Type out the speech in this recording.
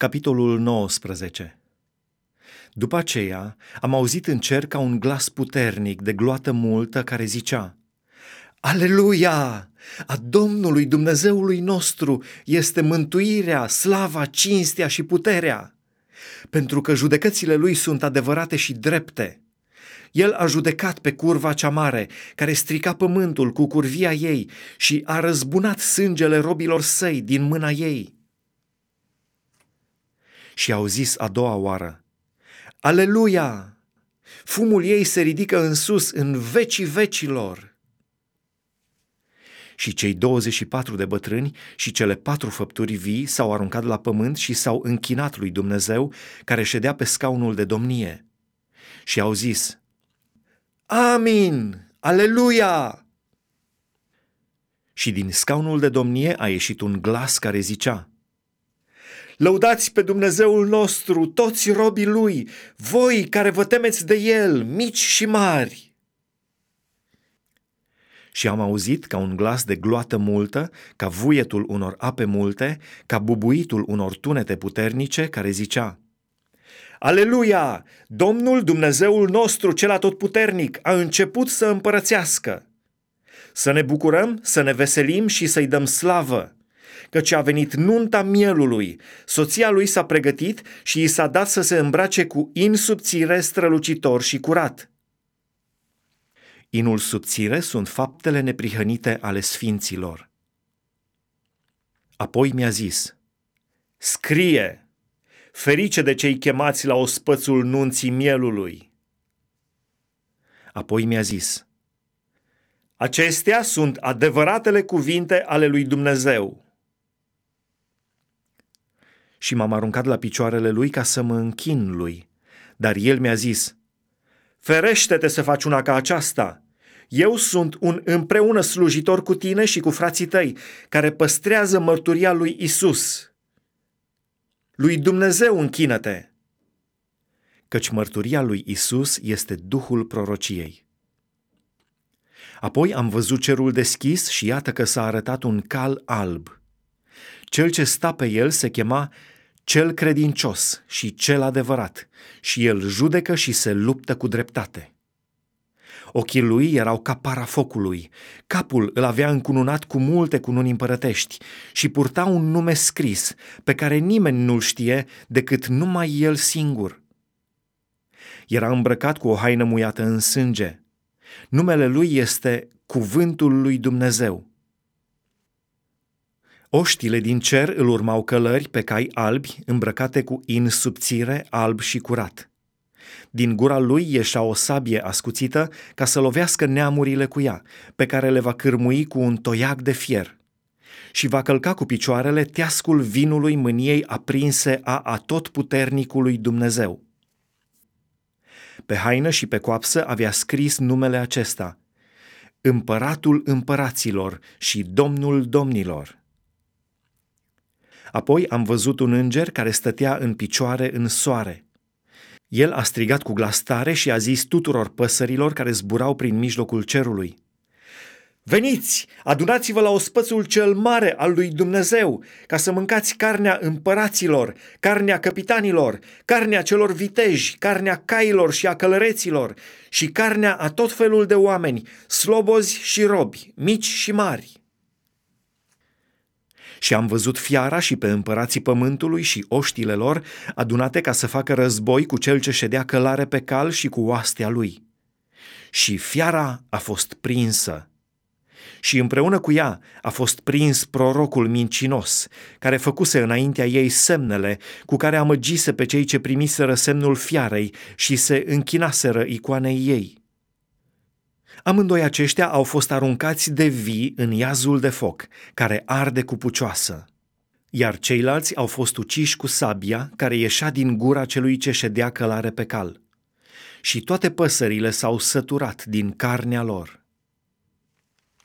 Capitolul 19 După aceea am auzit în cer ca un glas puternic de gloată multă care zicea Aleluia! A Domnului Dumnezeului nostru este mântuirea, slava, cinstea și puterea, pentru că judecățile lui sunt adevărate și drepte. El a judecat pe curva cea mare, care strica pământul cu curvia ei și a răzbunat sângele robilor săi din mâna ei și au zis a doua oară, Aleluia! Fumul ei se ridică în sus, în vecii vecilor. Și cei 24 de bătrâni și cele patru făpturi vii s-au aruncat la pământ și s-au închinat lui Dumnezeu, care ședea pe scaunul de domnie. Și au zis, Amin! Aleluia! Și din scaunul de domnie a ieșit un glas care zicea, Lăudați pe Dumnezeul nostru, toți robii Lui, voi care vă temeți de El, mici și mari. Și am auzit ca un glas de gloată multă, ca vuietul unor ape multe, ca bubuitul unor tunete puternice, care zicea, Aleluia! Domnul Dumnezeul nostru, cel atotputernic, a început să împărățească. Să ne bucurăm, să ne veselim și să-i dăm slavă căci a venit nunta mielului. Soția lui s-a pregătit și i s-a dat să se îmbrace cu in subțire, strălucitor și curat. Inul subțire sunt faptele neprihănite ale sfinților. Apoi mi-a zis, scrie, ferice de cei chemați la ospățul nunții mielului. Apoi mi-a zis, acestea sunt adevăratele cuvinte ale lui Dumnezeu și m-am aruncat la picioarele lui ca să mă închin lui. Dar el mi-a zis, Ferește-te să faci una ca aceasta! Eu sunt un împreună slujitor cu tine și cu frații tăi, care păstrează mărturia lui Isus. Lui Dumnezeu închină-te! Căci mărturia lui Isus este Duhul prorociei. Apoi am văzut cerul deschis și iată că s-a arătat un cal alb. Cel ce sta pe el se chema cel credincios și cel adevărat, și el judecă și se luptă cu dreptate. Ochii lui erau ca para focului, capul îl avea încununat cu multe cununi împărătești și purta un nume scris pe care nimeni nu-l știe decât numai el singur. Era îmbrăcat cu o haină muiată în sânge. Numele lui este Cuvântul lui Dumnezeu. Oștile din cer îl urmau călări pe cai albi, îmbrăcate cu in subțire, alb și curat. Din gura lui ieșea o sabie ascuțită ca să lovească neamurile cu ea, pe care le va cârmui cu un toiac de fier. Și va călca cu picioarele teascul vinului mâniei aprinse a atotputernicului Dumnezeu. Pe haină și pe coapsă avea scris numele acesta, Împăratul împăraților și Domnul domnilor. Apoi am văzut un înger care stătea în picioare în soare. El a strigat cu glas tare și a zis tuturor păsărilor care zburau prin mijlocul cerului. Veniți, adunați-vă la ospățul cel mare al lui Dumnezeu, ca să mâncați carnea împăraților, carnea capitanilor, carnea celor viteji, carnea cailor și a călăreților și carnea a tot felul de oameni, slobozi și robi, mici și mari. Și am văzut fiara și pe împărații pământului și oștile lor adunate ca să facă război cu cel ce ședea călare pe cal și cu oastea lui. Și fiara a fost prinsă. Și împreună cu ea a fost prins prorocul mincinos, care făcuse înaintea ei semnele cu care amăgise pe cei ce primiseră semnul fiarei și se închinaseră icoanei ei. Amândoi aceștia au fost aruncați de vii în iazul de foc, care arde cu pucioasă. Iar ceilalți au fost uciși cu sabia care ieșea din gura celui ce ședea călare pe cal. Și toate păsările s-au săturat din carnea lor.